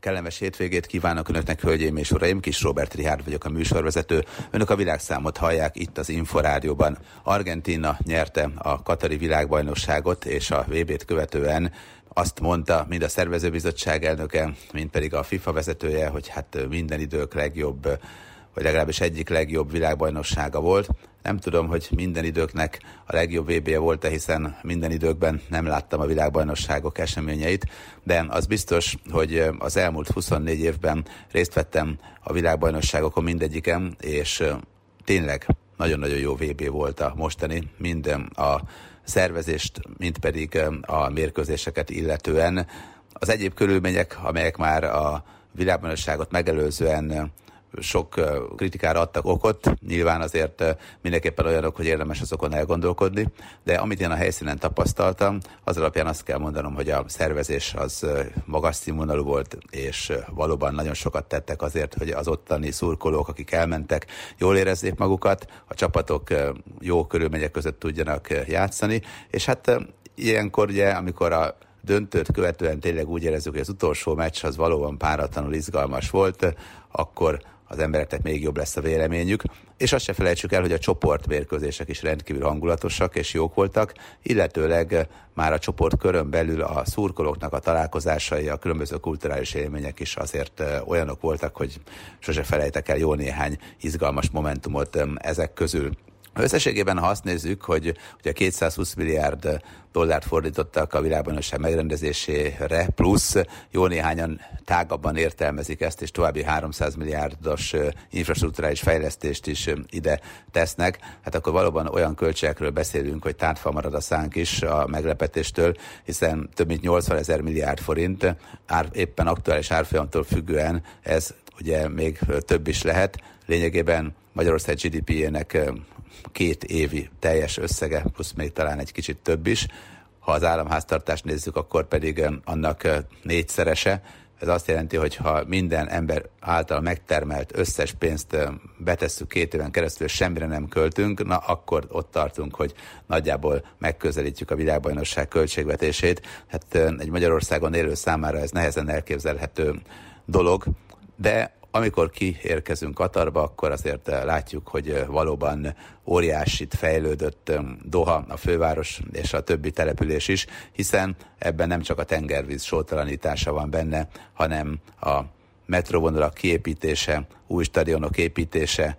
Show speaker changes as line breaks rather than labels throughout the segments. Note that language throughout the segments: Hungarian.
Kellemes hétvégét kívánok Önöknek, hölgyeim és uraim! Kis Robert Rihárd vagyok a műsorvezető. Önök a világszámot hallják itt az Inforádióban. Argentina nyerte a Katari világbajnokságot, és a VB-t követően azt mondta mind a szervezőbizottság elnöke, mind pedig a FIFA vezetője, hogy hát minden idők legjobb, vagy legalábbis egyik legjobb világbajnoksága volt. Nem tudom, hogy minden időknek a legjobb vb -e volt-e, hiszen minden időkben nem láttam a világbajnokságok eseményeit, de az biztos, hogy az elmúlt 24 évben részt vettem a világbajnokságokon mindegyiken, és tényleg nagyon-nagyon jó VB volt a mostani, minden a szervezést, mint pedig a mérkőzéseket illetően. Az egyéb körülmények, amelyek már a világbajnokságot megelőzően sok kritikára adtak okot, nyilván azért mindenképpen olyanok, hogy érdemes azokon elgondolkodni, de amit én a helyszínen tapasztaltam, az alapján azt kell mondanom, hogy a szervezés az magas színvonalú volt, és valóban nagyon sokat tettek azért, hogy az ottani szurkolók, akik elmentek, jól érezzék magukat, a csapatok jó körülmények között tudjanak játszani, és hát ilyenkor ugye, amikor a döntőt követően tényleg úgy érezzük, hogy az utolsó meccs az valóban páratlanul izgalmas volt, akkor az embereknek még jobb lesz a véleményük. És azt se felejtsük el, hogy a csoportmérkőzések is rendkívül hangulatosak és jók voltak, illetőleg már a csoport körön belül a szurkolóknak a találkozásai, a különböző kulturális élmények is azért olyanok voltak, hogy sose felejtek el jó néhány izgalmas momentumot ezek közül. Összességében, ha azt nézzük, hogy ugye 220 milliárd dollárt fordítottak a világbajnokság megrendezésére, plusz jó néhányan tágabban értelmezik ezt, és további 300 milliárdos infrastruktúrális fejlesztést is ide tesznek, hát akkor valóban olyan költségekről beszélünk, hogy tártfa marad a szánk is a meglepetéstől, hiszen több mint 80 ezer milliárd forint, ár, éppen aktuális árfolyamtól függően ez ugye még több is lehet. Lényegében Magyarország GDP-jének két évi teljes összege, plusz még talán egy kicsit több is. Ha az államháztartást nézzük, akkor pedig annak négyszerese. Ez azt jelenti, hogy ha minden ember által megtermelt összes pénzt betesszük két éven keresztül, semmire nem költünk, na akkor ott tartunk, hogy nagyjából megközelítjük a világbajnosság költségvetését. Hát egy Magyarországon élő számára ez nehezen elképzelhető dolog, de amikor kiérkezünk Katarba, akkor azért eh, látjuk, hogy eh, valóban óriásit fejlődött eh, Doha, a főváros és a többi település is, hiszen ebben nem csak a tengervíz sótalanítása van benne, hanem a metróvonalak kiépítése, új stadionok építése,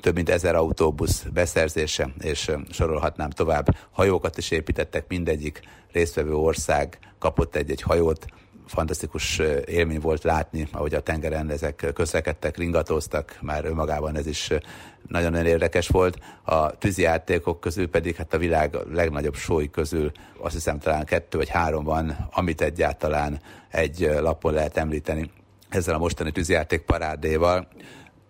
több mint ezer autóbusz beszerzése, és sorolhatnám tovább. Hajókat is építettek, mindegyik résztvevő ország kapott egy-egy hajót, fantasztikus élmény volt látni, ahogy a tengeren ezek közlekedtek, ringatóztak, már önmagában ez is nagyon-nagyon érdekes volt. A tűzijátékok közül pedig hát a világ legnagyobb sói közül azt hiszem talán kettő vagy három van, amit egyáltalán egy lapon lehet említeni ezzel a mostani tűzijáték parádéval.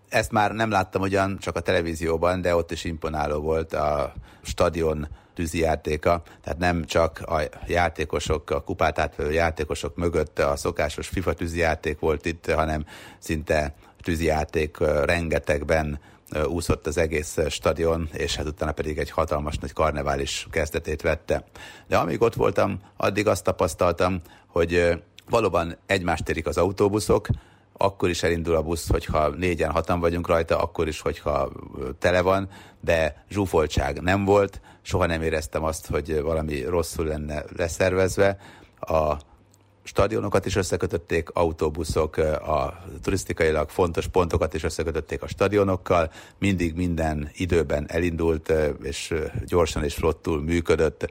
Ezt már nem láttam ugyan csak a televízióban, de ott is imponáló volt a stadion tűzijátéka, tehát nem csak a játékosok, a kupát átvelő játékosok mögött a szokásos FIFA tűzijáték volt itt, hanem szinte tűzijáték rengetegben úszott az egész stadion, és hát utána pedig egy hatalmas nagy karnevális kezdetét vette. De amíg ott voltam, addig azt tapasztaltam, hogy valóban egymást érik az autóbuszok, akkor is elindul a busz, hogyha négyen, hatan vagyunk rajta, akkor is, hogyha tele van, de zsúfoltság nem volt, soha nem éreztem azt, hogy valami rosszul lenne leszervezve. A stadionokat is összekötötték, autóbuszok, a turisztikailag fontos pontokat is összekötötték a stadionokkal, mindig minden időben elindult, és gyorsan és flottul működött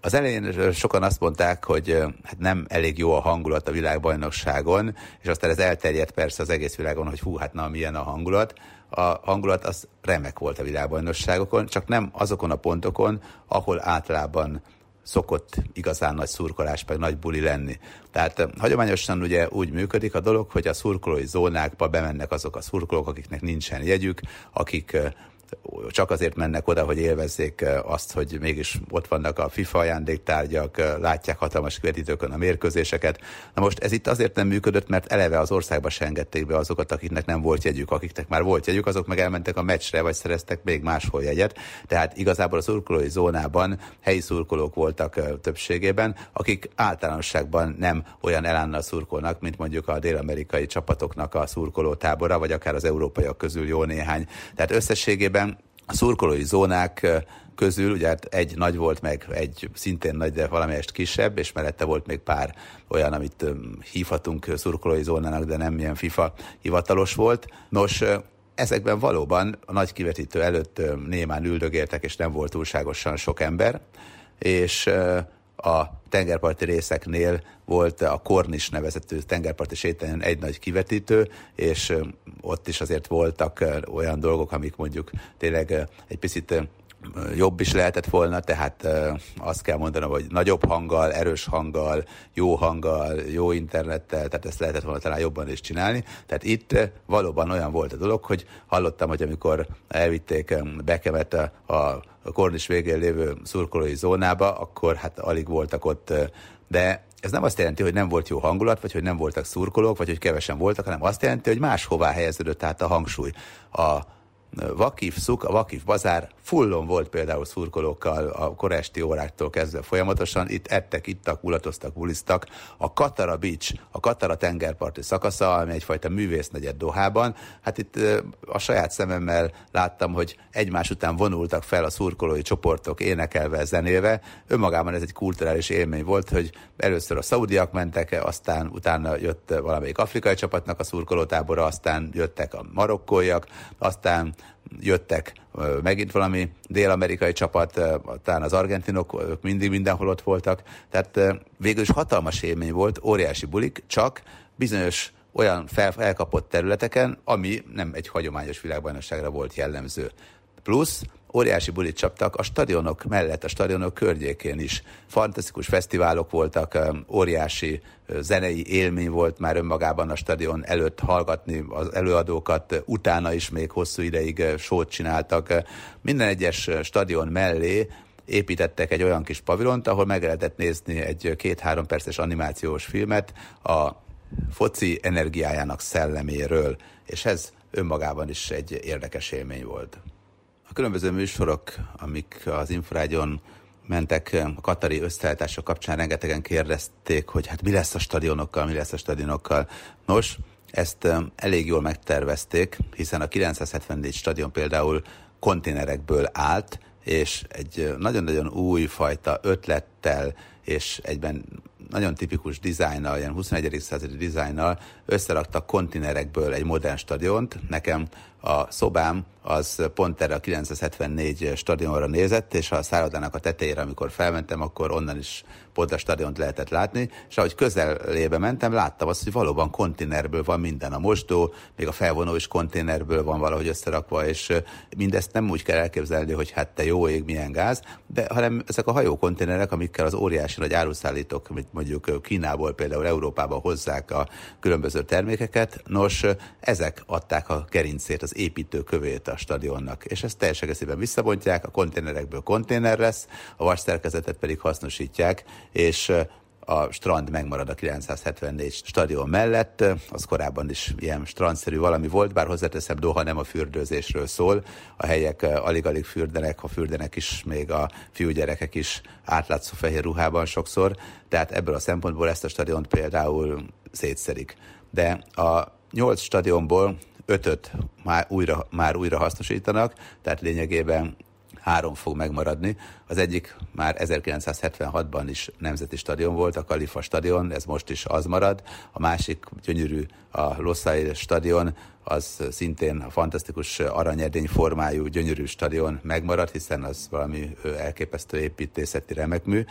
az elején sokan azt mondták, hogy hát nem elég jó a hangulat a világbajnokságon, és aztán ez elterjedt persze az egész világon, hogy hú, hát na, milyen a hangulat. A hangulat az remek volt a világbajnokságokon, csak nem azokon a pontokon, ahol általában szokott igazán nagy szurkolás, meg nagy buli lenni. Tehát hagyományosan ugye úgy működik a dolog, hogy a szurkolói zónákba bemennek azok a szurkolók, akiknek nincsen jegyük, akik csak azért mennek oda, hogy élvezzék azt, hogy mégis ott vannak a FIFA ajándéktárgyak, látják hatalmas vetítőkön a mérkőzéseket. Na most ez itt azért nem működött, mert eleve az országba se engedték be azokat, akiknek nem volt jegyük, akiknek már volt jegyük, azok meg elmentek a meccsre, vagy szereztek még máshol jegyet. Tehát igazából a szurkolói zónában helyi szurkolók voltak többségében, akik általánosságban nem olyan elánnal szurkolnak, mint mondjuk a dél-amerikai csapatoknak a szurkoló tábora, vagy akár az európaiak közül jó néhány. Tehát összességében a szurkolói zónák közül, ugye hát egy nagy volt, meg egy szintén nagy, de valamelyest kisebb, és mellette volt még pár olyan, amit hívhatunk szurkolói zónának, de nem ilyen FIFA hivatalos volt. Nos, ezekben valóban a nagy kivetítő előtt némán üldögéltek, és nem volt túlságosan sok ember, és a tengerparti részeknél volt a Kornis nevezető tengerparti sétányon egy nagy kivetítő, és ott is azért voltak olyan dolgok, amik mondjuk tényleg egy picit jobb is lehetett volna, tehát azt kell mondanom, hogy nagyobb hanggal, erős hanggal, jó hanggal, jó internettel, tehát ezt lehetett volna talán jobban is csinálni. Tehát itt valóban olyan volt a dolog, hogy hallottam, hogy amikor elvitték Bekemet a, Kornis végén lévő szurkolói zónába, akkor hát alig voltak ott, de ez nem azt jelenti, hogy nem volt jó hangulat, vagy hogy nem voltak szurkolók, vagy hogy kevesen voltak, hanem azt jelenti, hogy máshová helyeződött át a hangsúly. A Vakif Szuk, a Vakif Bazár fullon volt például szurkolókkal a koresti óráktól kezdve folyamatosan, itt ettek, ittak, mulatoztak, bulisztak. A Katara Beach, a Katara tengerparti szakasza, ami egyfajta művésznegyed Dohában, hát itt a saját szememmel láttam, hogy egymás után vonultak fel a szurkolói csoportok énekelve, zenélve. Önmagában ez egy kulturális élmény volt, hogy először a szaudiak mentek, aztán utána jött valamelyik afrikai csapatnak a szurkolótábora, aztán jöttek a marokkóiak, aztán jöttek megint valami dél-amerikai csapat, talán az argentinok, ők mindig mindenhol ott voltak, tehát végül is hatalmas élmény volt, óriási bulik, csak bizonyos olyan fel, elkapott területeken, ami nem egy hagyományos világbajnokságra volt jellemző. Plusz óriási bulit csaptak a stadionok mellett, a stadionok környékén is. Fantasztikus fesztiválok voltak, óriási zenei élmény volt már önmagában a stadion előtt hallgatni az előadókat, utána is még hosszú ideig sót csináltak. Minden egyes stadion mellé építettek egy olyan kis pavilont, ahol meg lehetett nézni egy két-három perces animációs filmet a foci energiájának szelleméről, és ez önmagában is egy érdekes élmény volt. A különböző műsorok, amik az Infrágyon mentek a katari összeállítások kapcsán, rengetegen kérdezték, hogy hát mi lesz a stadionokkal, mi lesz a stadionokkal. Nos, ezt elég jól megtervezték, hiszen a 974 stadion például konténerekből állt, és egy nagyon-nagyon új fajta ötlettel és egyben nagyon tipikus dizájnnal, ilyen 21. századi dizájnnal összeraktak kontinerekből egy modern stadiont. Nekem a szobám az pont erre a 974 stadionra nézett, és a szállodának a tetejére, amikor felmentem, akkor onnan is pont a stadiont lehetett látni, és ahogy közelébe mentem, láttam azt, hogy valóban konténerből van minden. A mosdó, még a felvonó is konténerből van valahogy összerakva, és mindezt nem úgy kell elképzelni, hogy hát te jó ég, milyen gáz, de hanem ezek a hajó konténerek, amikkel az óriási nagy áruszállítók, mint mondjuk Kínából például Európába hozzák a különböző termékeket, nos, ezek adták a gerincét, az építőkövét a stadionnak, és ezt teljes egészében visszabontják, a konténerekből konténer lesz, a vasszerkezetet pedig hasznosítják, és a strand megmarad a 974 stadion mellett, az korábban is ilyen strandszerű valami volt, bár hozzáteszem, Doha nem a fürdőzésről szól, a helyek alig-alig fürdenek, ha fürdenek is, még a fiúgyerekek is átlátszó fehér ruhában sokszor, tehát ebből a szempontból ezt a stadiont például szétszedik. De a nyolc stadionból ötöt már újra, már újra hasznosítanak, tehát lényegében három fog megmaradni. Az egyik már 1976-ban is nemzeti stadion volt, a Kalifa stadion, ez most is az marad. A másik gyönyörű, a Lossai stadion, az szintén a fantasztikus aranyedény formájú, gyönyörű stadion megmarad, hiszen az valami elképesztő építészeti remekmű.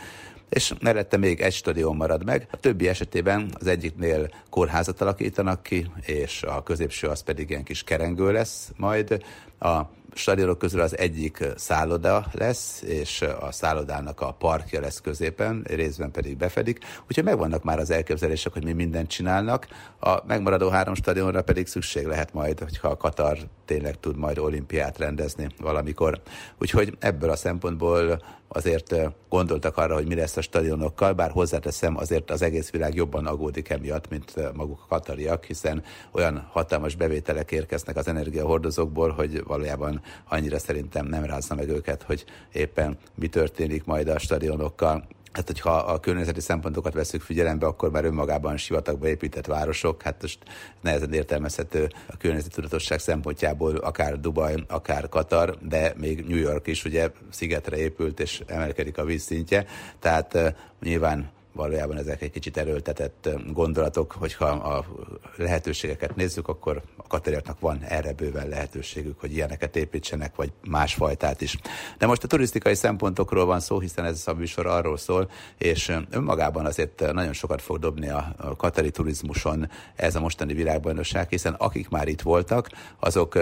és mellette még egy stadion marad meg. A többi esetében az egyiknél kórházat alakítanak ki, és a középső az pedig ilyen kis kerengő lesz majd. A stadionok közül az egyik szálloda lesz, és a szállodának a parkja lesz középen, részben pedig befedik. Úgyhogy megvannak már az elképzelések, hogy mi mindent csinálnak. A megmaradó három stadionra pedig szükség lehet majd, hogyha a Katar tényleg tud majd olimpiát rendezni valamikor. Úgyhogy ebből a szempontból azért gondoltak arra, hogy mi lesz a stadionokkal, bár hozzáteszem, azért az egész világ jobban aggódik emiatt, mint maguk a katariak, hiszen olyan hatalmas bevételek érkeznek az energiahordozókból, hogy valójában annyira szerintem nem rázna meg őket, hogy éppen mi történik majd a stadionokkal. Hát, hogyha a környezeti szempontokat veszük figyelembe, akkor már önmagában sivatagba épített városok, hát most nehezen értelmezhető a környezeti tudatosság szempontjából, akár Dubaj, akár Katar, de még New York is ugye szigetre épült, és emelkedik a vízszintje, tehát uh, nyilván valójában ezek egy kicsit erőltetett gondolatok, hogyha a lehetőségeket nézzük, akkor a katariaknak van erre bőven lehetőségük, hogy ilyeneket építsenek, vagy másfajtát is. De most a turisztikai szempontokról van szó, hiszen ez a műsor arról szól, és önmagában azért nagyon sokat fog dobni a katari turizmuson ez a mostani világbajnokság, hiszen akik már itt voltak, azok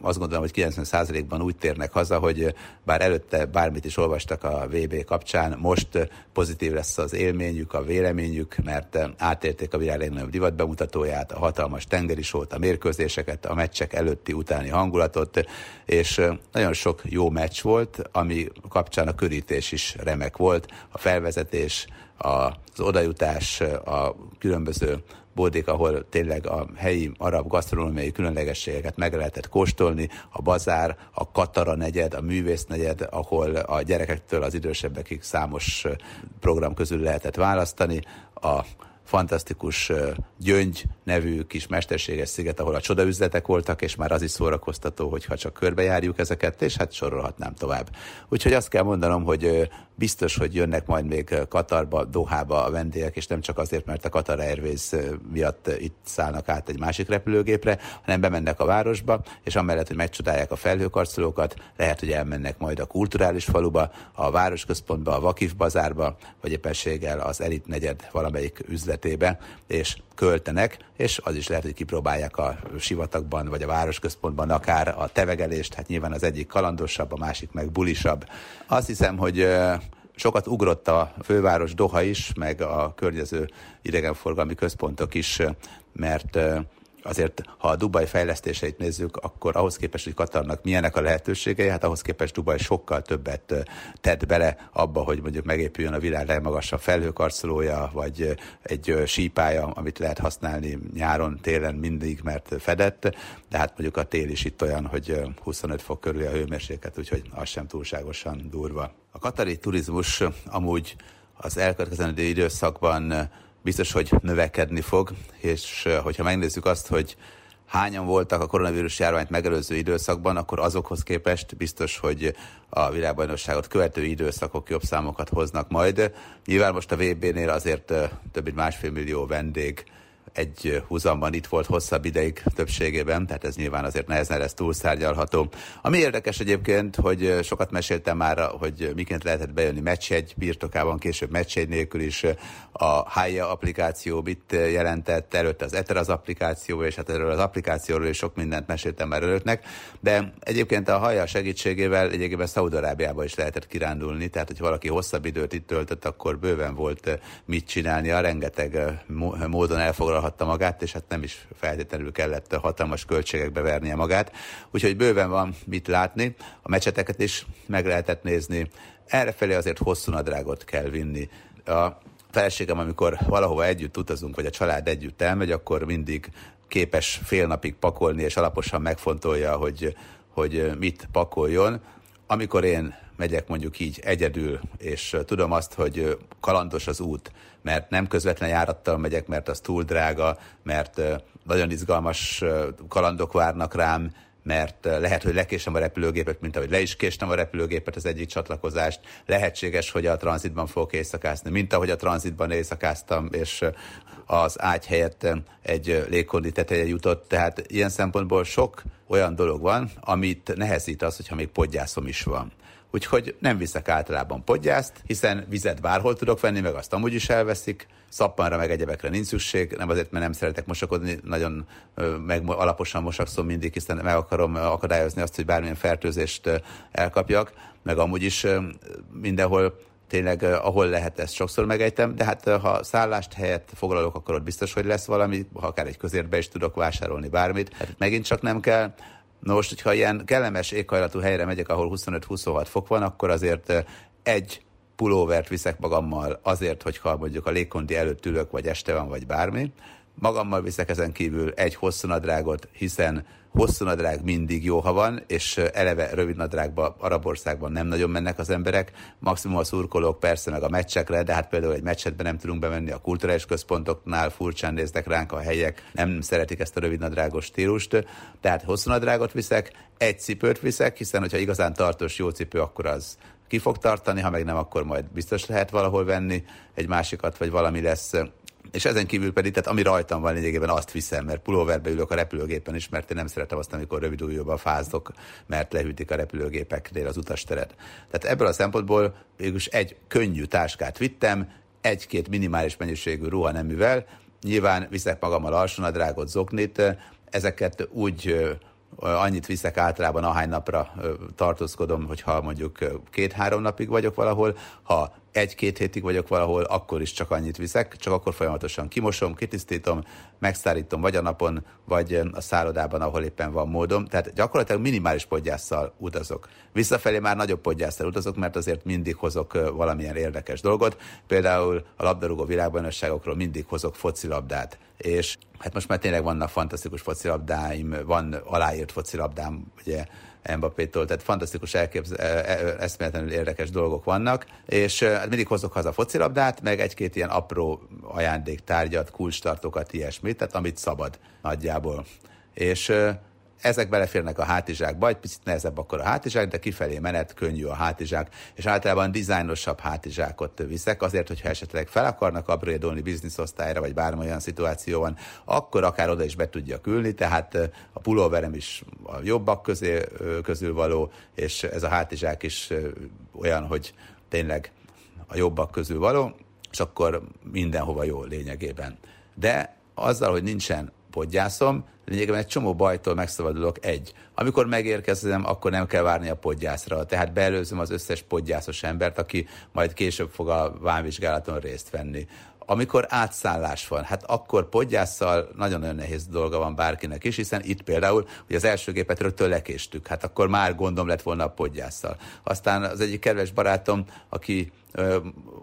azt gondolom, hogy 90%-ban úgy térnek haza, hogy bár előtte bármit is olvastak a VB kapcsán, most pozitív lesz az élmény, élményük, a véleményük, mert eh, átérték a világ legnagyobb divat bemutatóját, a hatalmas tengerisót, a mérkőzéseket, a meccsek előtti utáni hangulatot, és eh, nagyon sok jó meccs volt, ami kapcsán a körítés is remek volt, a felvezetés, az odajutás, a különböző bódik, ahol tényleg a helyi arab gasztronómiai különlegességeket meg lehetett kóstolni, a bazár, a Katara negyed, a művész negyed, ahol a gyerekektől az idősebbekig számos program közül lehetett választani, a fantasztikus Gyöngy nevű kis mesterséges sziget, ahol a csodaüzletek voltak, és már az is szórakoztató, hogyha csak körbejárjuk ezeket, és hát sorolhatnám tovább. Úgyhogy azt kell mondanom, hogy biztos, hogy jönnek majd még Katarba, Dohába a vendégek, és nem csak azért, mert a Qatar Airways miatt itt szállnak át egy másik repülőgépre, hanem bemennek a városba, és amellett, hogy megcsodálják a felhőkarcolókat, lehet, hogy elmennek majd a kulturális faluba, a városközpontba, a Vakif bazárba, vagy éppenséggel az elit negyed valamelyik üzletébe, és költenek, és az is lehet, hogy kipróbálják a sivatagban, vagy a városközpontban akár a tevegelést, hát nyilván az egyik kalandosabb, a másik meg bulisabb. Azt hiszem, hogy sokat ugrott a főváros Doha is, meg a környező idegenforgalmi központok is, mert azért, ha a Dubaj fejlesztéseit nézzük, akkor ahhoz képest, hogy Katarnak milyenek a lehetőségei, hát ahhoz képest Dubaj sokkal többet tett bele abba, hogy mondjuk megépüljön a világ legmagasabb felhőkarcolója, vagy egy sípája, amit lehet használni nyáron, télen mindig, mert fedett, de hát mondjuk a tél is itt olyan, hogy 25 fok körül a hőmérséklet, úgyhogy az sem túlságosan durva. A katari turizmus amúgy az elkövetkezendő időszakban biztos, hogy növekedni fog, és hogyha megnézzük azt, hogy hányan voltak a koronavírus járványt megelőző időszakban, akkor azokhoz képest biztos, hogy a világbajnokságot követő időszakok jobb számokat hoznak majd. Nyilván most a VB-nél azért több mint másfél millió vendég egy húzamban itt volt hosszabb ideig többségében, tehát ez nyilván azért nehezen lesz túlszárgyalható. Ami érdekes egyébként, hogy sokat meséltem már, hogy miként lehetett bejönni meccsjegy birtokában, később meccsjegy nélkül is a Haya applikáció mit jelentett, előtte az Ether az applikáció, és hát erről az applikációról is sok mindent meséltem már önöknek, de egyébként a Haya segítségével egyébként Szaudarábiába is lehetett kirándulni, tehát hogy valaki hosszabb időt itt töltött, akkor bőven volt mit csinálni, a rengeteg módon elfoglal vállalhatta magát, és hát nem is feltétlenül kellett hatalmas költségekbe vernie magát. Úgyhogy bőven van mit látni, a mecseteket is meg lehetett nézni. Errefelé azért hosszú nadrágot kell vinni. A feleségem, amikor valahova együtt utazunk, vagy a család együtt elmegy, akkor mindig képes fél napig pakolni, és alaposan megfontolja, hogy, hogy mit pakoljon. Amikor én megyek mondjuk így egyedül, és tudom azt, hogy kalandos az út, mert nem közvetlen járattal megyek, mert az túl drága, mert nagyon izgalmas kalandok várnak rám, mert lehet, hogy lekésem a repülőgépet, mint ahogy le is késtem a repülőgépet az egyik csatlakozást. Lehetséges, hogy a tranzitban fogok éjszakázni, mint ahogy a tranzitban éjszakáztam, és az ágy helyett egy légkondi teteje jutott. Tehát ilyen szempontból sok olyan dolog van, amit nehezít az, hogyha még podgyászom is van. Úgyhogy nem viszek általában podgyászt, hiszen vizet bárhol tudok venni, meg azt amúgy is elveszik, szappanra meg egyebekre nincs szükség, nem azért, mert nem szeretek mosakodni, nagyon meg alaposan mosakszom mindig, hiszen meg akarom akadályozni azt, hogy bármilyen fertőzést elkapjak, meg amúgy is mindenhol tényleg ahol lehet, ezt sokszor megejtem, de hát ha szállást helyett foglalok, akkor ott biztos, hogy lesz valami, ha akár egy közértbe is tudok vásárolni bármit, hát megint csak nem kell. No most, hogyha ilyen kellemes éghajlatú helyre megyek, ahol 25-26 fok van, akkor azért egy pulóvert viszek magammal azért, hogyha mondjuk a légkondi előtt ülök, vagy este van, vagy bármi. Magammal viszek ezen kívül egy hosszú nadrágot, hiszen hosszú nadrág mindig jó, ha van, és eleve rövid nadrágba Arabországban nem nagyon mennek az emberek, maximum a szurkolók persze meg a meccsekre, de hát például egy meccsetben nem tudunk bemenni a kulturális központoknál, furcsán néznek ránk a helyek, nem szeretik ezt a rövid nadrágos stílust, tehát hosszú nadrágot viszek, egy cipőt viszek, hiszen hogyha igazán tartós jó cipő, akkor az ki fog tartani, ha meg nem, akkor majd biztos lehet valahol venni. Egy másikat, vagy valami lesz és ezen kívül pedig, tehát ami rajtam van lényegében azt viszem, mert pulóverbe ülök a repülőgépen is, mert én nem szeretem azt, amikor rövid ujjóban fázok, mert lehűtik a repülőgépeknél az utasteret. Tehát ebből a szempontból végülis egy könnyű táskát vittem, egy-két minimális mennyiségű ruhaneművel, nyilván viszek magammal alsónadrágot, zoknit, ezeket úgy annyit viszek általában, ahány napra tartózkodom, hogyha mondjuk két-három napig vagyok valahol, ha egy-két hétig vagyok valahol, akkor is csak annyit viszek, csak akkor folyamatosan kimosom, kitisztítom, megszárítom vagy a napon, vagy a szállodában, ahol éppen van módom. Tehát gyakorlatilag minimális podgyásszal utazok. Visszafelé már nagyobb podgyásszal utazok, mert azért mindig hozok valamilyen érdekes dolgot. Például a labdarúgó világbajnokságokról mindig hozok focilabdát. És hát most már tényleg vannak fantasztikus focilabdáim, van aláírt focilabdám, ugye Mbappé-tól, tehát fantasztikus elképz, e, e, eszméletlenül érdekes dolgok vannak, és hát mindig hozok haza focilabdát, meg egy-két ilyen apró ajándéktárgyat, kulcstartókat, ilyesmit, tehát amit szabad nagyjából. És ezek beleférnek a hátizsákba, egy picit nehezebb akkor a hátizsák, de kifelé menet könnyű a hátizsák, és általában dizájnosabb hátizsákot viszek, azért, hogyha esetleg fel akarnak upgrade bizniszosztályra, vagy bármilyen szituáció van, akkor akár oda is be tudja külni, tehát a pulóverem is a jobbak közé, közül való, és ez a hátizsák is olyan, hogy tényleg a jobbak közül való, és akkor mindenhova jó lényegében. De azzal, hogy nincsen podgyászom, lényegében egy csomó bajtól megszabadulok. Egy, amikor megérkezem, akkor nem kell várni a podgyászra, tehát beelőzöm az összes podgyászos embert, aki majd később fog a vámvizsgálaton részt venni. Amikor átszállás van, hát akkor podgyásszal nagyon-nagyon nehéz dolga van bárkinek is, hiszen itt például, hogy az első gépet rögtön lekéstük, hát akkor már gondom lett volna a podgyásszal. Aztán az egyik kedves barátom, aki ö,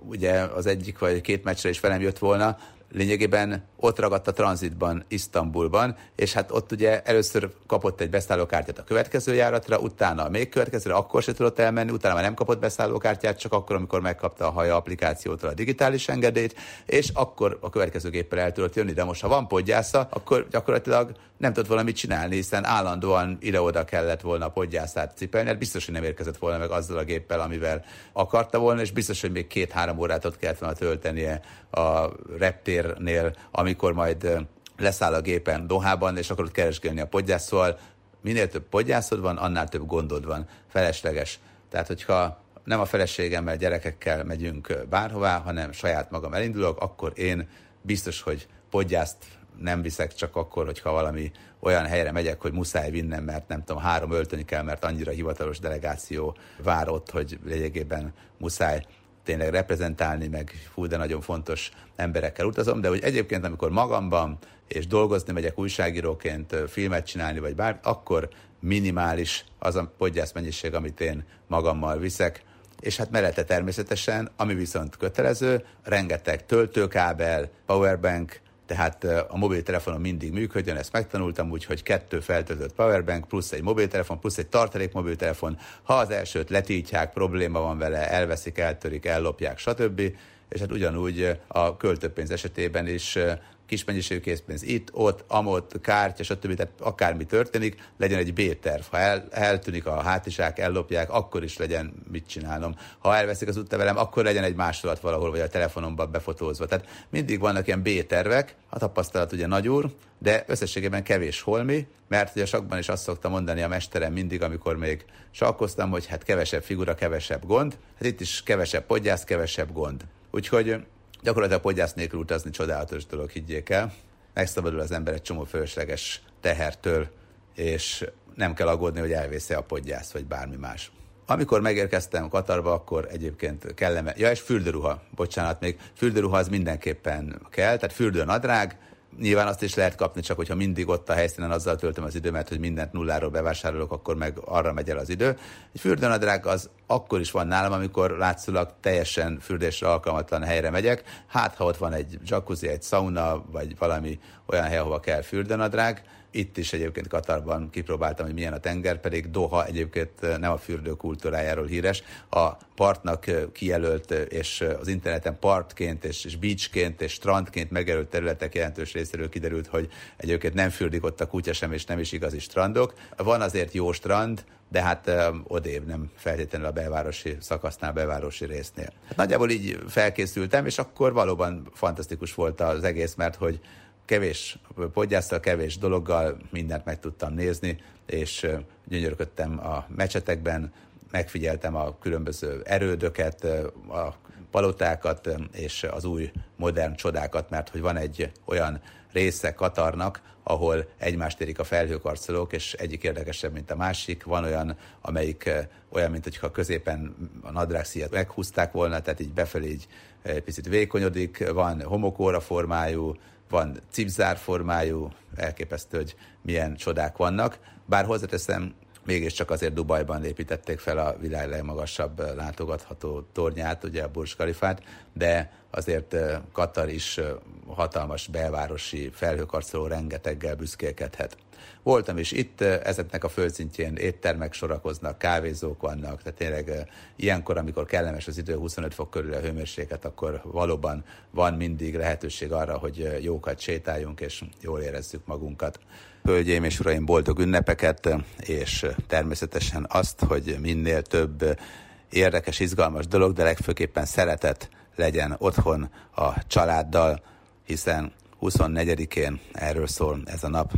ugye az egyik vagy két meccsre is velem jött volna, lényegében ott ragadt a tranzitban, Isztambulban, és hát ott ugye először kapott egy beszállókártyát a következő járatra, utána még következőre, akkor se tudott elmenni, utána már nem kapott beszállókártyát, csak akkor, amikor megkapta a haja applikációtól a digitális engedélyt, és akkor a következő géppel el tudott jönni. De most, ha van podgyásza, akkor gyakorlatilag nem tudott volna mit csinálni, hiszen állandóan ide-oda kellett volna a podgyászát cipelni, mert biztos, hogy nem érkezett volna meg azzal a géppel, amivel akarta volna, és biztos, hogy még két-három órát ott kellett volna töltenie a reptérnél, amikor majd leszáll a gépen Dohában, és akkor ott keresgélni a podgyász, szóval minél több podgyászod van, annál több gondod van, felesleges. Tehát, hogyha nem a feleségemmel, gyerekekkel megyünk bárhová, hanem saját magam elindulok, akkor én biztos, hogy podgyászt nem viszek csak akkor, hogyha valami olyan helyre megyek, hogy muszáj vinnem, mert nem tudom, három öltöni kell, mert annyira hivatalos delegáció vár ott, hogy lényegében muszáj tényleg reprezentálni, meg fú, de nagyon fontos emberekkel utazom, de hogy egyébként, amikor magamban és dolgozni megyek újságíróként, filmet csinálni, vagy bár, akkor minimális az a podgyász mennyiség, amit én magammal viszek, és hát mellette természetesen, ami viszont kötelező, rengeteg töltőkábel, powerbank, tehát a mobiltelefonon mindig működjön, ezt megtanultam úgy, hogy kettő feltöltött powerbank, plusz egy mobiltelefon, plusz egy tartalék mobiltelefon. Ha az elsőt letítják, probléma van vele, elveszik, eltörik, ellopják, stb. És hát ugyanúgy a költőpénz esetében is kis mennyiségű készpénz itt, ott, amott, kártya, stb. Tehát akármi történik, legyen egy B-terv. Ha el, eltűnik a hátizsák, ellopják, akkor is legyen mit csinálnom. Ha elveszik az útlevelem, akkor legyen egy másolat valahol, vagy a telefonomban befotózva. Tehát mindig vannak ilyen B-tervek, a tapasztalat ugye nagyúr, de összességében kevés holmi, mert ugye sakban is azt szokta mondani a mesterem mindig, amikor még sakkoztam, hogy hát kevesebb figura, kevesebb gond, hát itt is kevesebb podgyász, kevesebb gond. Úgyhogy gyakorlatilag podgyász nélkül utazni csodálatos dolog, higgyék el. Megszabadul az ember egy csomó fölösleges tehertől, és nem kell aggódni, hogy elvésze a podgyász, vagy bármi más. Amikor megérkeztem Katarba, akkor egyébként kellene, ja és fürdőruha, bocsánat, még fürdőruha az mindenképpen kell, tehát fürdőnadrág, Nyilván azt is lehet kapni, csak hogyha mindig ott a helyszínen azzal töltöm az időmet, hogy mindent nulláról bevásárolok, akkor meg arra megy el az idő. Egy fürdőnadrág az akkor is van nálam, amikor látszólag teljesen fürdésre alkalmatlan helyre megyek. Hát, ha ott van egy jacuzzi, egy sauna, vagy valami olyan hely, ahova kell fürdőnadrág, itt is egyébként Katarban kipróbáltam, hogy milyen a tenger, pedig Doha egyébként nem a fürdő kultúrájáról híres. A partnak kijelölt és az interneten partként és, és beachként és strandként megjelölt területek jelentős részéről kiderült, hogy egyébként nem fürdik ott a kutya sem, és nem is igazi strandok. Van azért jó strand, de hát odébb nem feltétlenül a belvárosi szakasznál, belvárosi résznél. Hát nagyjából így felkészültem, és akkor valóban fantasztikus volt az egész, mert hogy kevés podgyásztal, kevés dologgal mindent meg tudtam nézni, és gyönyörködtem a mecsetekben, megfigyeltem a különböző erődöket, a palotákat és az új modern csodákat, mert hogy van egy olyan része Katarnak, ahol egymást érik a felhőkarcolók, és egyik érdekesebb, mint a másik. Van olyan, amelyik olyan, mint hogyha középen a nadrágszíjat meghúzták volna, tehát így befelé így picit vékonyodik, van homokóra formájú, van cipzár formájú, elképesztő, hogy milyen csodák vannak. Bár hozzáteszem, mégiscsak azért Dubajban építették fel a világ legmagasabb látogatható tornyát, ugye a Burj Khalifát, de azért Katar is hatalmas belvárosi felhőkarcoló rengeteggel büszkélkedhet. Voltam is itt, ezeknek a földszintjén éttermek sorakoznak, kávézók vannak, tehát tényleg ilyenkor, amikor kellemes az idő, 25 fok körül a hőmérséklet, akkor valóban van mindig lehetőség arra, hogy jókat sétáljunk és jól érezzük magunkat. Hölgyeim és uraim, boldog ünnepeket, és természetesen azt, hogy minél több érdekes, izgalmas dolog, de legfőképpen szeretet legyen otthon a családdal, hiszen 24-én erről szól ez a nap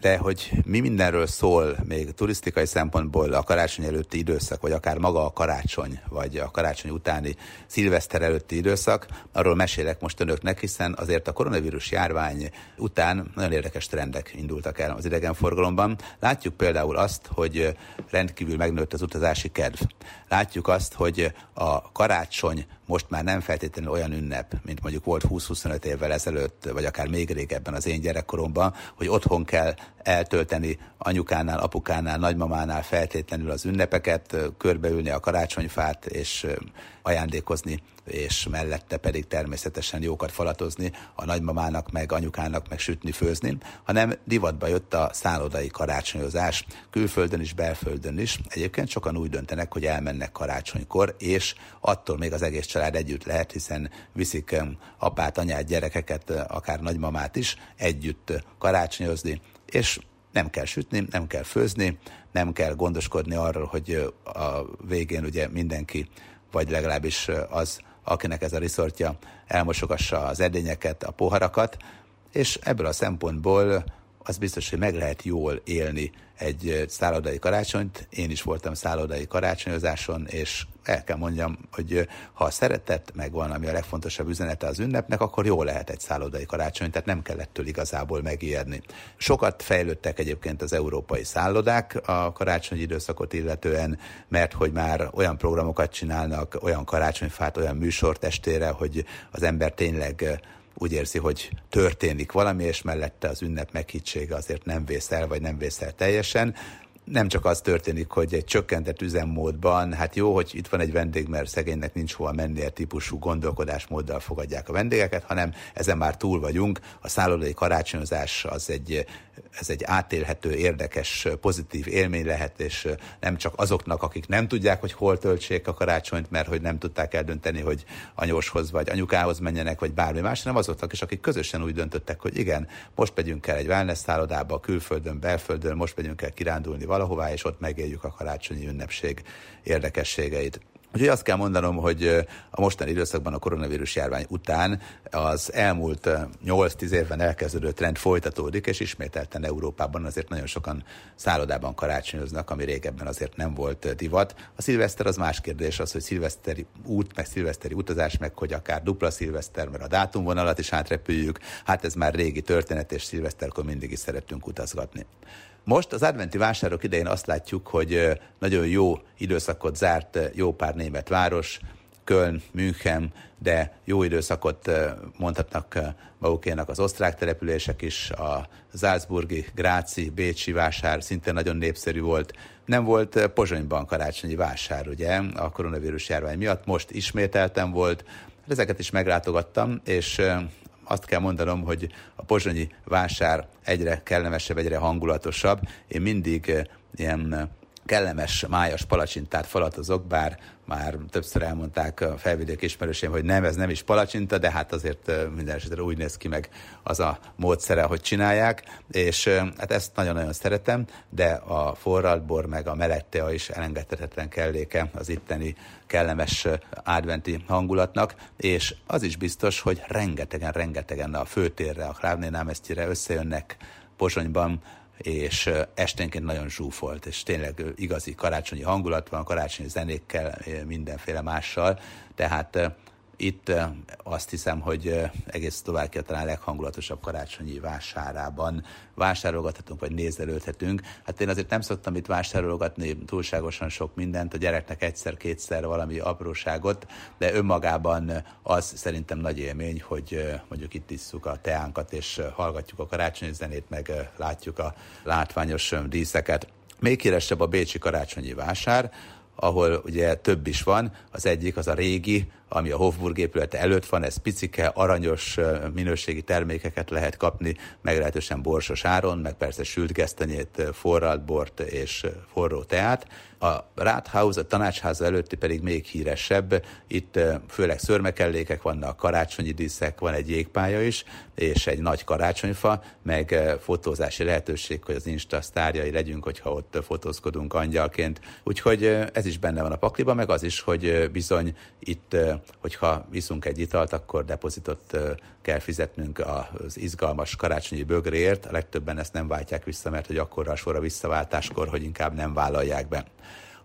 de hogy mi mindenről szól, még turisztikai szempontból a karácsony előtti időszak, vagy akár maga a karácsony, vagy a karácsony utáni szilveszter előtti időszak, arról mesélek most önöknek, hiszen azért a koronavírus járvány után nagyon érdekes trendek indultak el az idegenforgalomban. Látjuk például azt, hogy rendkívül megnőtt az utazási kedv. Látjuk azt, hogy a karácsony most már nem feltétlenül olyan ünnep, mint mondjuk volt 20-25 évvel ezelőtt, vagy akár még régebben az én gyerekkoromban, hogy otthon kell eltölteni anyukánál, apukánál, nagymamánál feltétlenül az ünnepeket, körbeülni a karácsonyfát, és ajándékozni, és mellette pedig természetesen jókat falatozni a nagymamának, meg anyukának, meg sütni, főzni, hanem divatba jött a szállodai karácsonyozás, külföldön is, belföldön is. Egyébként sokan úgy döntenek, hogy elmennek karácsonykor, és attól még az egész család együtt lehet, hiszen viszik apát, anyát, gyerekeket, akár nagymamát is együtt karácsonyozni, és nem kell sütni, nem kell főzni, nem kell gondoskodni arról, hogy a végén ugye mindenki, vagy legalábbis az, akinek ez a riszortja, elmosogassa az edényeket, a poharakat, és ebből a szempontból az biztos, hogy meg lehet jól élni egy szállodai karácsonyt. Én is voltam szállodai karácsonyozáson, és el kell mondjam, hogy ha a szeretet megvan, ami a legfontosabb üzenete az ünnepnek, akkor jó lehet egy szállodai karácsony, tehát nem kell ettől igazából megijedni. Sokat fejlődtek egyébként az európai szállodák a karácsonyi időszakot illetően, mert hogy már olyan programokat csinálnak, olyan karácsonyfát, olyan műsortestére, hogy az ember tényleg úgy érzi, hogy történik valami, és mellette az ünnep meghittsége azért nem vész el, vagy nem vész el teljesen. Nem csak az történik, hogy egy csökkentett üzemmódban, hát jó, hogy itt van egy vendég, mert szegénynek nincs hova menni, típusú gondolkodásmóddal fogadják a vendégeket, hanem ezen már túl vagyunk. A szállodai karácsonyozás az egy, ez egy átélhető, érdekes, pozitív élmény lehet, és nem csak azoknak, akik nem tudják, hogy hol töltsék a karácsonyt, mert hogy nem tudták eldönteni, hogy anyóshoz vagy anyukához menjenek, vagy bármi más, hanem azoknak is, akik közösen úgy döntöttek, hogy igen, most megyünk el egy wellness szállodába, külföldön, belföldön, most megyünk el kirándulni valahová, és ott megéljük a karácsonyi ünnepség érdekességeit. Úgyhogy azt kell mondanom, hogy a mostani időszakban a koronavírus járvány után az elmúlt 8-10 évben elkezdődő trend folytatódik, és ismételten Európában azért nagyon sokan szállodában karácsonyoznak, ami régebben azért nem volt divat. A szilveszter az más kérdés, az, hogy szilveszteri út, meg szilveszteri utazás, meg hogy akár dupla szilveszter, mert a dátumvonalat is átrepüljük, hát ez már régi történet, és szilveszterkor mindig is szeretünk utazgatni. Most az adventi vásárok idején azt látjuk, hogy nagyon jó időszakot zárt jó pár német város, Köln, München, de jó időszakot mondhatnak magukénak az osztrák települések is, a Salzburgi, Gráci, Bécsi vásár szintén nagyon népszerű volt. Nem volt Pozsonyban karácsonyi vásár, ugye, a koronavírus járvány miatt, most ismételtem volt, ezeket is meglátogattam, és azt kell mondanom, hogy a pozsonyi vásár egyre kellemesebb, egyre hangulatosabb. Én mindig eh, ilyen eh, kellemes májas palacsintát falatozok, bár már többször elmondták a felvidék ismerőseim, hogy nem, ez nem is palacsinta, de hát azért minden esetre úgy néz ki meg az a módszere, hogy csinálják, és hát ezt nagyon-nagyon szeretem, de a forraltbor meg a melettea is elengedhetetlen kelléke az itteni kellemes adventi hangulatnak, és az is biztos, hogy rengetegen, rengetegen a főtérre, a Krávnénámesztyire összejönnek Pozsonyban és esténként nagyon zsúfolt, és tényleg igazi karácsonyi hangulat van, karácsonyi zenékkel, mindenféle mással, tehát itt azt hiszem, hogy egész Szlovákia talán leghangulatosabb karácsonyi vásárában vásárolgathatunk, vagy nézelődhetünk. Hát én azért nem szoktam itt vásárolgatni túlságosan sok mindent, a gyereknek egyszer-kétszer valami apróságot, de önmagában az szerintem nagy élmény, hogy mondjuk itt isszuk a teánkat, és hallgatjuk a karácsonyi zenét, meg látjuk a látványos díszeket. Még híresebb a Bécsi karácsonyi vásár, ahol ugye több is van. Az egyik az a régi, ami a Hofburg épülete előtt van, ez picike, aranyos minőségi termékeket lehet kapni, meglehetősen borsos áron, meg persze sült gesztenyét, forralt bort és forró teát. A Rathaus, a tanácsháza előtti pedig még híresebb, itt főleg szörmekellékek vannak, karácsonyi díszek, van egy jégpálya is, és egy nagy karácsonyfa, meg fotózási lehetőség, hogy az Insta sztárjai legyünk, hogyha ott fotózkodunk angyalként. Úgyhogy ez is benne van a pakliba, meg az is, hogy bizony itt hogyha viszunk egy italt, akkor depozitot kell fizetnünk az izgalmas karácsonyi bögréért. A legtöbben ezt nem váltják vissza, mert hogy akkor a sor a visszaváltáskor, hogy inkább nem vállalják be.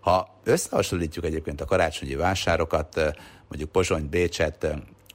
Ha összehasonlítjuk egyébként a karácsonyi vásárokat, mondjuk Pozsony, Bécset,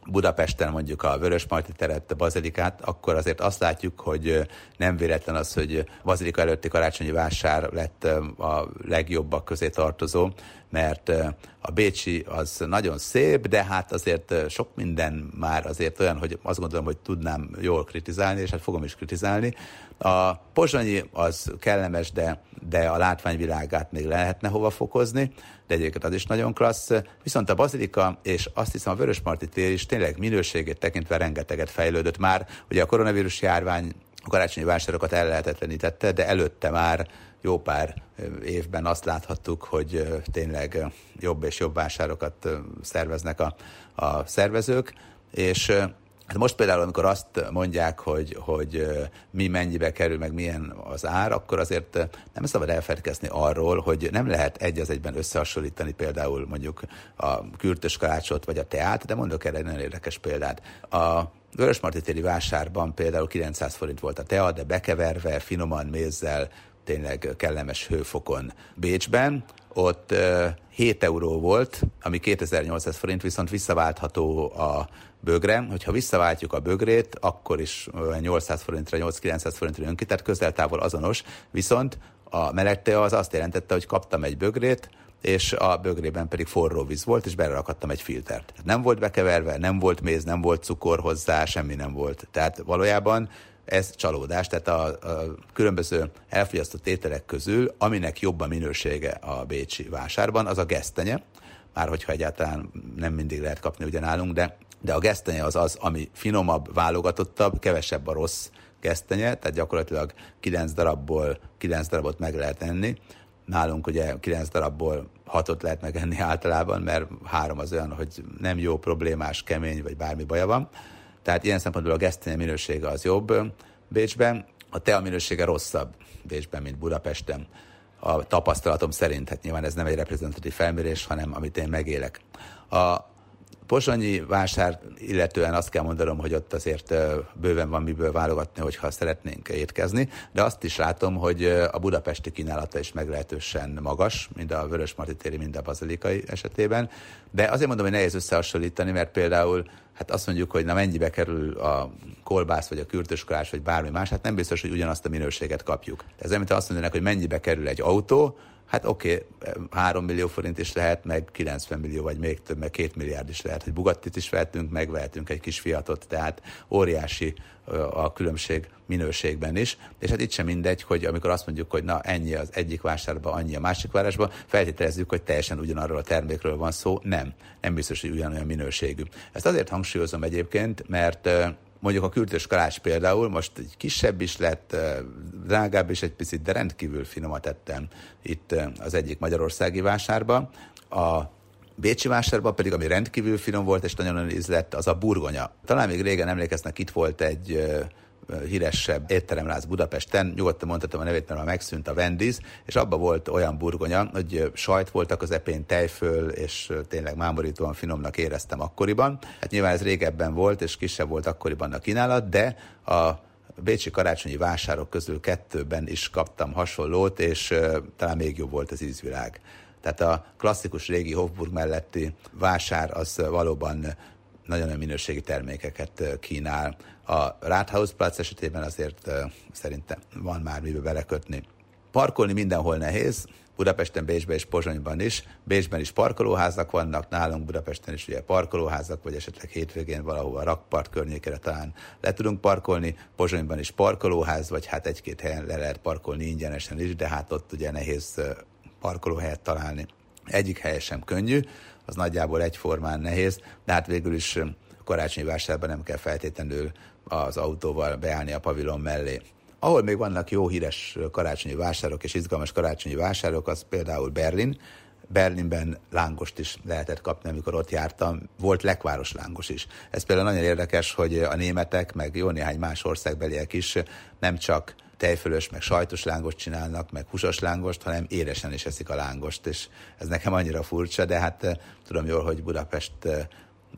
Budapesten mondjuk a Vörösmarty teret, a Bazilikát, akkor azért azt látjuk, hogy nem véletlen az, hogy Bazilika előtti karácsonyi vásár lett a legjobbak közé tartozó, mert a Bécsi az nagyon szép, de hát azért sok minden már azért olyan, hogy azt gondolom, hogy tudnám jól kritizálni, és hát fogom is kritizálni. A Pozsonyi az kellemes, de, de a látványvilágát még lehetne hova fokozni, de egyébként az is nagyon klassz. Viszont a Bazilika, és azt hiszem a Vörösmarty tér is tényleg minőségét tekintve rengeteget fejlődött már. Ugye a koronavírus járvány a karácsonyi vásárokat ellehetetlenítette, de előtte már jó pár évben azt láthattuk, hogy tényleg jobb és jobb vásárokat szerveznek a, a szervezők, és Hát most például, amikor azt mondják, hogy, hogy mi mennyibe kerül, meg milyen az ár, akkor azért nem szabad elfelelkezni arról, hogy nem lehet egy az egyben összehasonlítani például mondjuk a kürtös kalácsot vagy a teát, de mondok erre egy nagyon érdekes példát. A Vörösmarty téri vásárban például 900 forint volt a tea, de bekeverve, finoman mézzel, tényleg kellemes hőfokon Bécsben, ott 7 euró volt, ami 2800 forint, viszont visszaváltható a bögre. Hogyha visszaváltjuk a bögrét, akkor is 800 forintra, 800-900 forintra jön ki, tehát közel-távol azonos, viszont a melegtea az azt jelentette, hogy kaptam egy bögrét, és a bögrében pedig forró víz volt, és belerakadtam egy filtert. Nem volt bekeverve, nem volt méz, nem volt cukor hozzá, semmi nem volt. Tehát valójában ez csalódás, tehát a, a különböző elfogyasztott ételek közül, aminek jobb a minősége a bécsi vásárban, az a gesztenye, már hogyha egyáltalán nem mindig lehet kapni ugyanálunk, de, de a gesztenye az az, ami finomabb, válogatottabb, kevesebb a rossz gesztenye, tehát gyakorlatilag 9 darabból 9 darabot meg lehet enni. Nálunk ugye 9 darabból 6-ot lehet megenni általában, mert három az olyan, hogy nem jó, problémás, kemény, vagy bármi baja van. Tehát ilyen szempontból a gesztenye minősége az jobb Bécsben, a tea minősége rosszabb Bécsben, mint Budapesten. A tapasztalatom szerint, hát nyilván ez nem egy reprezentatív felmérés, hanem amit én megélek. A Pozsonyi vásár, illetően azt kell mondanom, hogy ott azért bőven van miből válogatni, hogyha szeretnénk étkezni, de azt is látom, hogy a budapesti kínálata is meglehetősen magas, mind a Vörös Marti mind a Bazilikai esetében. De azért mondom, hogy nehéz összehasonlítani, mert például hát azt mondjuk, hogy na mennyibe kerül a kolbász, vagy a kürtöskolás, vagy bármi más, hát nem biztos, hogy ugyanazt a minőséget kapjuk. Ez nem, mint azt mondanak, hogy mennyibe kerül egy autó, Hát oké, okay, 3 millió forint is lehet, meg 90 millió, vagy még több, meg 2 milliárd is lehet, hogy Bugattit is vehetünk, megvehetünk egy kis fiatot, tehát óriási a különbség minőségben is. És hát itt sem mindegy, hogy amikor azt mondjuk, hogy na ennyi az egyik vásárban, annyi a másik városban, feltételezzük, hogy teljesen ugyanarról a termékről van szó. Nem, nem biztos, hogy ugyanolyan minőségű. Ezt azért hangsúlyozom egyébként, mert Mondjuk a kürtös kalács például most egy kisebb is lett, drágább is egy picit, de rendkívül finomat ettem itt az egyik magyarországi vásárban. A Bécsi vásárban pedig, ami rendkívül finom volt és nagyon ízlett, az a burgonya. Talán még régen emlékeznek, itt volt egy híresebb étteremláz Budapesten, nyugodtan mondhatom a nevét, mert már megszűnt a Wendy's, és abban volt olyan burgonya, hogy sajt voltak az epén tejföl, és tényleg mámorítóan finomnak éreztem akkoriban. Hát nyilván ez régebben volt, és kisebb volt akkoriban a kínálat, de a bécsi karácsonyi vásárok közül kettőben is kaptam hasonlót, és talán még jobb volt az ízvilág. Tehát a klasszikus régi Hofburg melletti vásár az valóban nagyon nagy minőségi termékeket kínál. A Rathaus Platz esetében azért szerintem van már mibe belekötni. Parkolni mindenhol nehéz, Budapesten, Bécsben és Pozsonyban is. Bécsben is parkolóházak vannak, nálunk Budapesten is ugye parkolóházak, vagy esetleg hétvégén valahol a rakpart környékére talán le tudunk parkolni. Pozsonyban is parkolóház, vagy hát egy-két helyen le lehet parkolni ingyenesen is, de hát ott ugye nehéz parkolóhelyet találni. Egyik helye sem könnyű, az nagyjából egyformán nehéz, de hát végül is karácsonyi vásárban nem kell feltétlenül az autóval beállni a pavilon mellé. Ahol még vannak jó híres karácsonyi vásárok és izgalmas karácsonyi vásárok, az például Berlin. Berlinben lángost is lehetett kapni, amikor ott jártam. Volt lekváros lángos is. Ez például nagyon érdekes, hogy a németek, meg jó néhány más országbeliek is nem csak tejfölös, meg sajtos lángost csinálnak, meg húsos lángost, hanem éresen is eszik a lángost, és ez nekem annyira furcsa, de hát eh, tudom jól, hogy Budapest eh,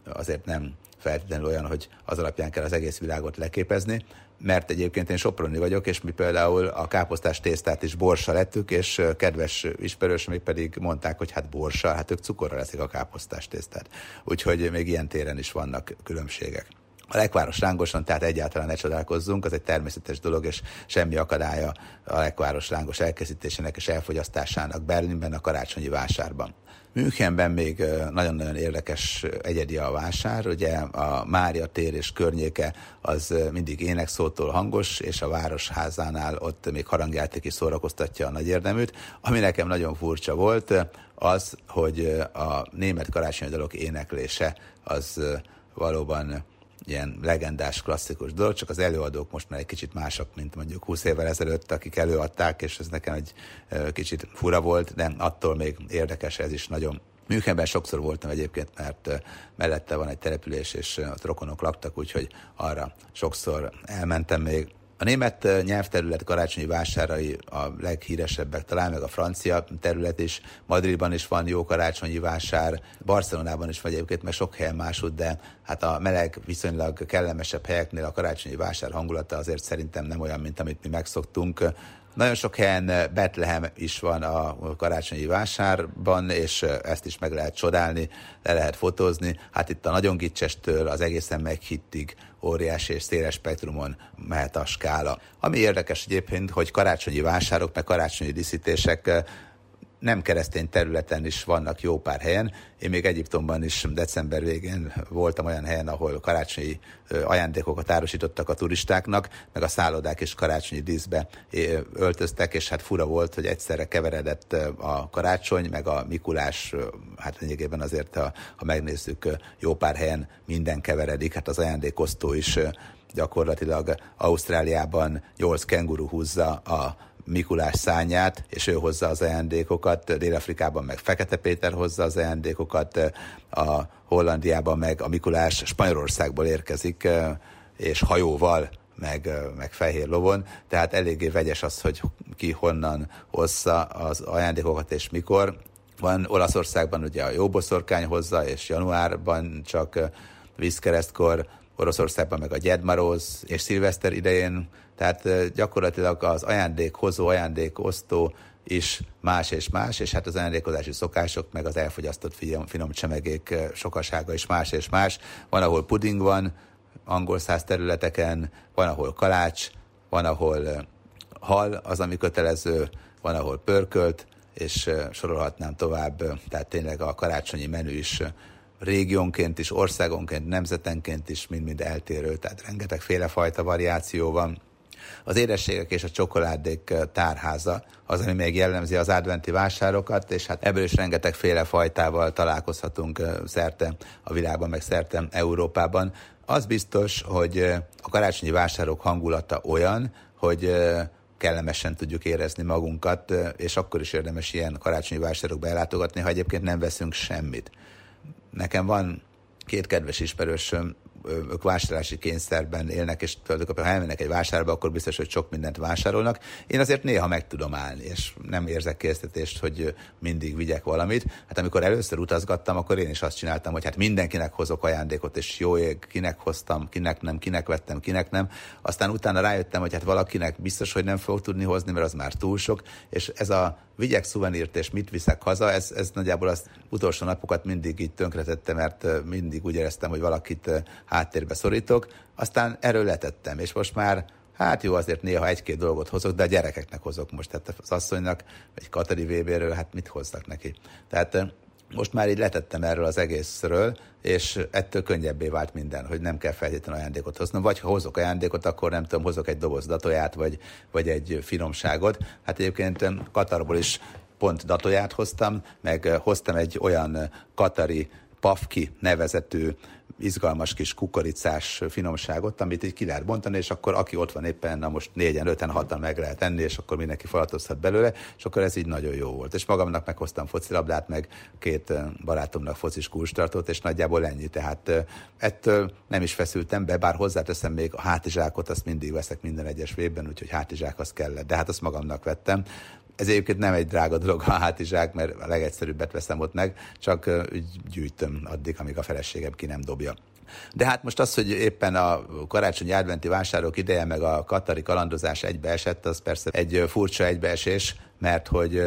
azért nem feltétlenül olyan, hogy az alapján kell az egész világot leképezni, mert egyébként én soproni vagyok, és mi például a káposztás tésztát is borsa lettük, és eh, kedves ismerős még pedig mondták, hogy hát borsa, hát ők cukorra leszik a káposztás tésztát. Úgyhogy még ilyen téren is vannak különbségek. A lekváros lángoson, tehát egyáltalán ne csodálkozzunk, az egy természetes dolog, és semmi akadálya a lekváros lángos elkészítésének és elfogyasztásának Berlinben a karácsonyi vásárban. Münchenben még nagyon-nagyon érdekes egyedi a vásár, ugye a Mária tér és környéke az mindig énekszótól hangos, és a városházánál ott még harangjáték is szórakoztatja a nagy érdeműt. Ami nekem nagyon furcsa volt, az, hogy a német karácsonyi dalok éneklése az valóban ilyen legendás, klasszikus dolog, csak az előadók most már egy kicsit mások, mint mondjuk 20 évvel ezelőtt, akik előadták, és ez nekem egy kicsit fura volt, de attól még érdekes ez is nagyon. Münchenben sokszor voltam egyébként, mert mellette van egy település, és ott rokonok laktak, úgyhogy arra sokszor elmentem még. A német nyelvterület karácsonyi vásárai a leghíresebbek, talán meg a francia terület is. Madridban is van jó karácsonyi vásár, Barcelonában is vagy egyébként, meg sok helyen máshogy, de hát a meleg, viszonylag kellemesebb helyeknél a karácsonyi vásár hangulata azért szerintem nem olyan, mint amit mi megszoktunk. Nagyon sok helyen Betlehem is van a karácsonyi vásárban, és ezt is meg lehet csodálni, le lehet fotózni. Hát itt a nagyon gicsestől az egészen meghittig óriási és széles spektrumon mehet a skála. Ami érdekes egyébként, hogy karácsonyi vásárok, meg karácsonyi díszítések nem keresztény területen is vannak jó pár helyen. Én még Egyiptomban is december végén voltam olyan helyen, ahol karácsonyi ajándékokat árusítottak a turistáknak, meg a szállodák is karácsonyi díszbe öltöztek, és hát fura volt, hogy egyszerre keveredett a karácsony, meg a Mikulás, hát lényegében azért, ha, ha megnézzük, jó pár helyen minden keveredik, hát az ajándékosztó is gyakorlatilag Ausztráliában 8 kenguru húzza a Mikulás szányát, és ő hozza az ajándékokat, Dél-Afrikában meg Fekete Péter hozza az ajándékokat, a Hollandiában meg a Mikulás Spanyolországból érkezik, és hajóval meg, meg fehér lovon, tehát eléggé vegyes az, hogy ki honnan hozza az ajándékokat és mikor. Van Olaszországban ugye a jóboszorkány hozza, és januárban csak vízkeresztkor, Oroszországban meg a Gyedmaróz és szilveszter idején tehát gyakorlatilag az ajándékhozó, ajándékosztó is más és más, és hát az ajándékozási szokások, meg az elfogyasztott finom, finom csemegék sokasága is más és más. Van, ahol puding van, angol száz területeken, van, ahol kalács, van, ahol hal az, ami kötelező, van, ahol pörkölt, és sorolhatnám tovább, tehát tényleg a karácsonyi menü is régiónként is, országonként, nemzetenként is mind-mind eltérő, tehát rengeteg fajta variáció van. Az édességek és a csokoládék tárháza az, ami még jellemzi az adventi vásárokat, és hát ebből is rengeteg féle fajtával találkozhatunk szerte a világban, meg szerte Európában. Az biztos, hogy a karácsonyi vásárok hangulata olyan, hogy kellemesen tudjuk érezni magunkat, és akkor is érdemes ilyen karácsonyi vásárokba ellátogatni, ha egyébként nem veszünk semmit. Nekem van két kedves ismerősöm, ők vásárlási kényszerben élnek, és tulajdonképpen ha elmennek egy vásárba, akkor biztos, hogy sok mindent vásárolnak. Én azért néha meg tudom állni, és nem érzek késztetést, hogy mindig vigyek valamit. Hát amikor először utazgattam, akkor én is azt csináltam, hogy hát mindenkinek hozok ajándékot, és jó ég, kinek hoztam, kinek nem, kinek vettem, kinek nem. Aztán utána rájöttem, hogy hát valakinek biztos, hogy nem fog tudni hozni, mert az már túl sok, és ez a vigyek szuvenírt, és mit viszek haza, ez, ez nagyjából az utolsó napokat mindig így tönkretette, mert mindig úgy éreztem, hogy valakit háttérbe szorítok, aztán erről letettem, és most már Hát jó, azért néha egy-két dolgot hozok, de a gyerekeknek hozok most. Tehát az asszonynak, egy Katari VB-ről, hát mit hozzak neki? Tehát most már így letettem erről az egészről, és ettől könnyebbé vált minden, hogy nem kell feltétlenül ajándékot hoznom, vagy ha hozok ajándékot, akkor nem tudom, hozok egy doboz datóját, vagy, vagy egy finomságot. Hát egyébként Katarból is pont datóját hoztam, meg hoztam egy olyan katari Pafki nevezetű izgalmas kis kukoricás finomságot, amit így ki lehet bontani, és akkor aki ott van éppen, na most négyen, öten, hatan meg lehet enni, és akkor mindenki falatozhat belőle, és akkor ez így nagyon jó volt. És magamnak meghoztam focilabdát, meg két barátomnak focis kulcstartót, és nagyjából ennyi. Tehát ettől nem is feszültem be, bár hozzáteszem még a hátizsákot, azt mindig veszek minden egyes végben, úgyhogy hátizsák az kellett, de hát azt magamnak vettem. Ez egyébként nem egy drága dolog a hátizsák, mert a legegyszerűbbet veszem ott meg, csak gyűjtöm addig, amíg a feleségem ki nem dobja. De hát most az, hogy éppen a karácsonyi adventi vásárok ideje, meg a katari kalandozás egybeesett, az persze egy furcsa egybeesés, mert hogy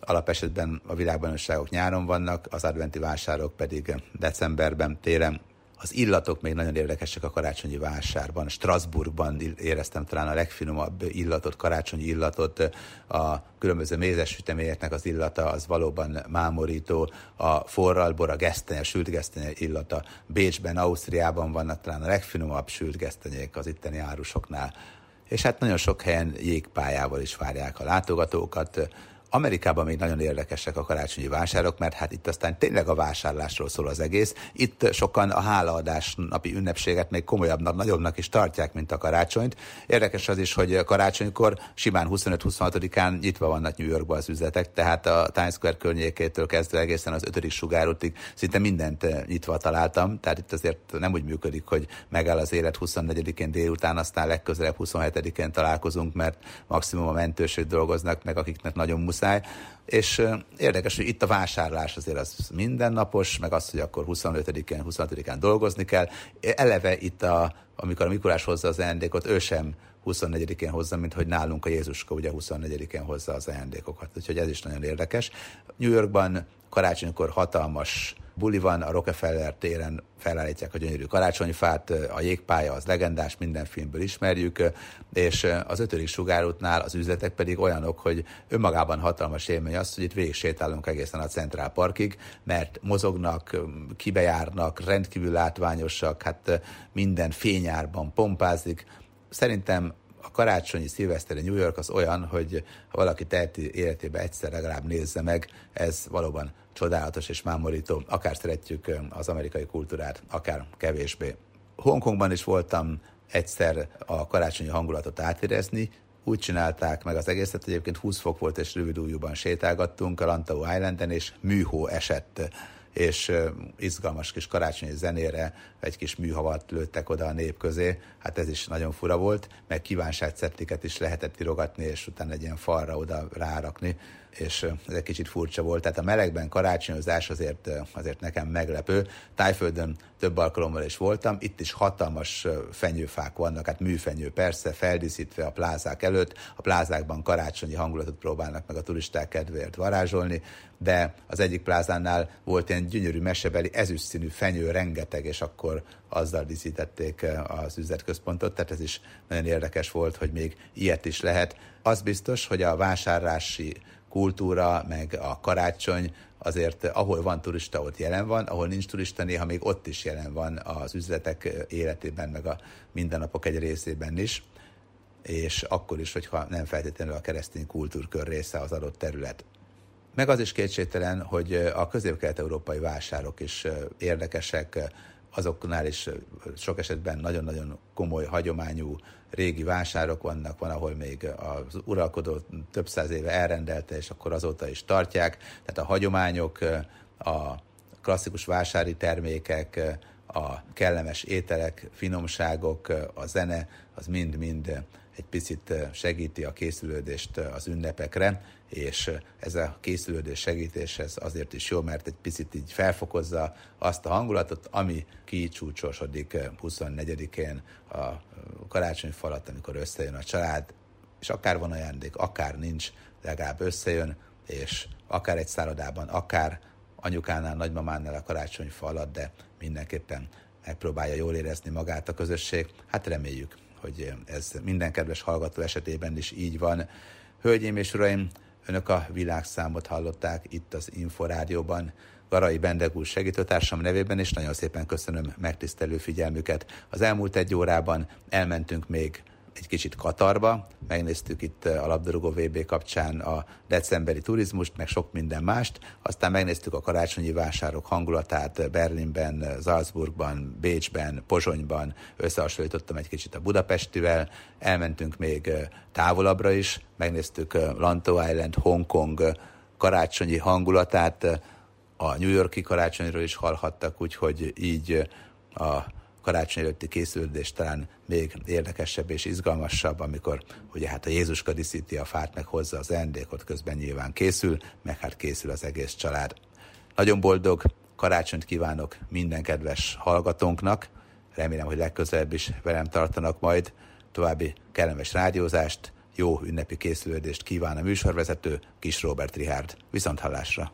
alapesetben a világbajnokságok nyáron vannak, az adventi vásárok pedig decemberben, télen az illatok még nagyon érdekesek a karácsonyi vásárban. Strasbourgban éreztem talán a legfinomabb illatot, karácsonyi illatot, a különböző mézes süteményeknek az illata az valóban mámorító, a forralbor, a gesztenye, sült gesztenye illata. Bécsben, Ausztriában vannak talán a legfinomabb sült gesztenyék az itteni árusoknál. És hát nagyon sok helyen jégpályával is várják a látogatókat, Amerikában még nagyon érdekesek a karácsonyi vásárok, mert hát itt aztán tényleg a vásárlásról szól az egész. Itt sokan a hálaadás napi ünnepséget még komolyabbnak, nagyobbnak is tartják, mint a karácsonyt. Érdekes az is, hogy karácsonykor simán 25-26-án nyitva vannak New Yorkban az üzletek, tehát a Times Square környékétől kezdve egészen az 5. sugárútig szinte mindent nyitva találtam, tehát itt azért nem úgy működik, hogy megáll az élet 24-én délután, aztán legközelebb 27-én találkozunk, mert maximum a mentősök dolgoznak, meg akiknek nagyon muszáj muszáj, és érdekes, hogy itt a vásárlás azért az mindennapos, meg az, hogy akkor 25-én, 26-án dolgozni kell. Eleve itt, a, amikor a Mikulás hozza az ajándékot, ő sem 24-én hozza, mint hogy nálunk a Jézuska ugye 24-én hozza az ajándékokat. Úgyhogy ez is nagyon érdekes. New Yorkban karácsonykor hatalmas buli van, a Rockefeller téren felállítják a gyönyörű karácsonyfát, a jégpálya az legendás, minden filmből ismerjük, és az ötödik sugárútnál az üzletek pedig olyanok, hogy önmagában hatalmas élmény az, hogy itt végig sétálunk egészen a Central Parkig, mert mozognak, kibejárnak, rendkívül látványosak, hát minden fényárban pompázik. Szerintem a karácsonyi szilveszteri New York az olyan, hogy ha valaki teheti életébe egyszer legalább nézze meg, ez valóban csodálatos és mámorító. Akár szeretjük az amerikai kultúrát, akár kevésbé. Hongkongban is voltam egyszer a karácsonyi hangulatot átérezni, úgy csinálták meg az egészet, egyébként 20 fok volt, és rövid sétálgattunk a Lantau Islanden, és műhó esett és izgalmas kis karácsonyi zenére egy kis műhavat lőttek oda a nép közé. Hát ez is nagyon fura volt, meg kívánságcetliket is lehetett irogatni, és utána egy ilyen falra oda rárakni és ez egy kicsit furcsa volt. Tehát a melegben karácsonyozás azért, azért nekem meglepő. Tájföldön több alkalommal is voltam, itt is hatalmas fenyőfák vannak, hát műfenyő persze, feldíszítve a plázák előtt. A plázákban karácsonyi hangulatot próbálnak meg a turisták kedvéért varázsolni, de az egyik plázánál volt ilyen gyönyörű mesebeli ezüstszínű fenyő rengeteg, és akkor azzal díszítették az üzletközpontot, tehát ez is nagyon érdekes volt, hogy még ilyet is lehet. Az biztos, hogy a vásárlási kultúra, meg a karácsony, azért ahol van turista, ott jelen van, ahol nincs turista, néha még ott is jelen van az üzletek életében, meg a mindennapok egy részében is, és akkor is, hogyha nem feltétlenül a keresztény kultúrkör része az adott terület. Meg az is kétségtelen, hogy a közép-kelet-európai vásárok is érdekesek, azoknál is sok esetben nagyon-nagyon komoly, hagyományú régi vásárok vannak, van, ahol még az uralkodó több száz éve elrendelte, és akkor azóta is tartják. Tehát a hagyományok, a klasszikus vásári termékek, a kellemes ételek, finomságok, a zene, az mind-mind egy picit segíti a készülődést az ünnepekre, és ez a készülődés segítéshez azért is jó, mert egy picit így felfokozza azt a hangulatot, ami kicsúcsosodik 24-én a karácsonyfalat, amikor összejön a család, és akár van ajándék, akár nincs, legalább összejön, és akár egy szállodában, akár anyukánál, nagymamánál a karácsonyfa alatt, de mindenképpen megpróbálja jól érezni magát a közösség. Hát reméljük, hogy ez minden kedves hallgató esetében is így van. Hölgyeim és uraim, önök a világszámot hallották itt az Inforádióban. Garai Bendegúr segítőtársam nevében, és nagyon szépen köszönöm megtisztelő figyelmüket. Az elmúlt egy órában elmentünk még egy kicsit Katarba, megnéztük itt a labdarúgó VB kapcsán a decemberi turizmust, meg sok minden mást, aztán megnéztük a karácsonyi vásárok hangulatát Berlinben, Salzburgban, Bécsben, Pozsonyban, összehasonlítottam egy kicsit a Budapestivel, elmentünk még távolabbra is, megnéztük Lanto Island, Hongkong karácsonyi hangulatát, a New Yorki karácsonyról is hallhattak, úgyhogy így a karácsony előtti készülődés talán még érdekesebb és izgalmasabb, amikor ugye hát a Jézuska díszíti a fát, meg hozza az ajándékot, közben nyilván készül, meg hát készül az egész család. Nagyon boldog karácsonyt kívánok minden kedves hallgatónknak, remélem, hogy legközelebb is velem tartanak majd, további kellemes rádiózást, jó ünnepi készülődést kíván a műsorvezető Kis Robert Rihárd. Viszont hallásra!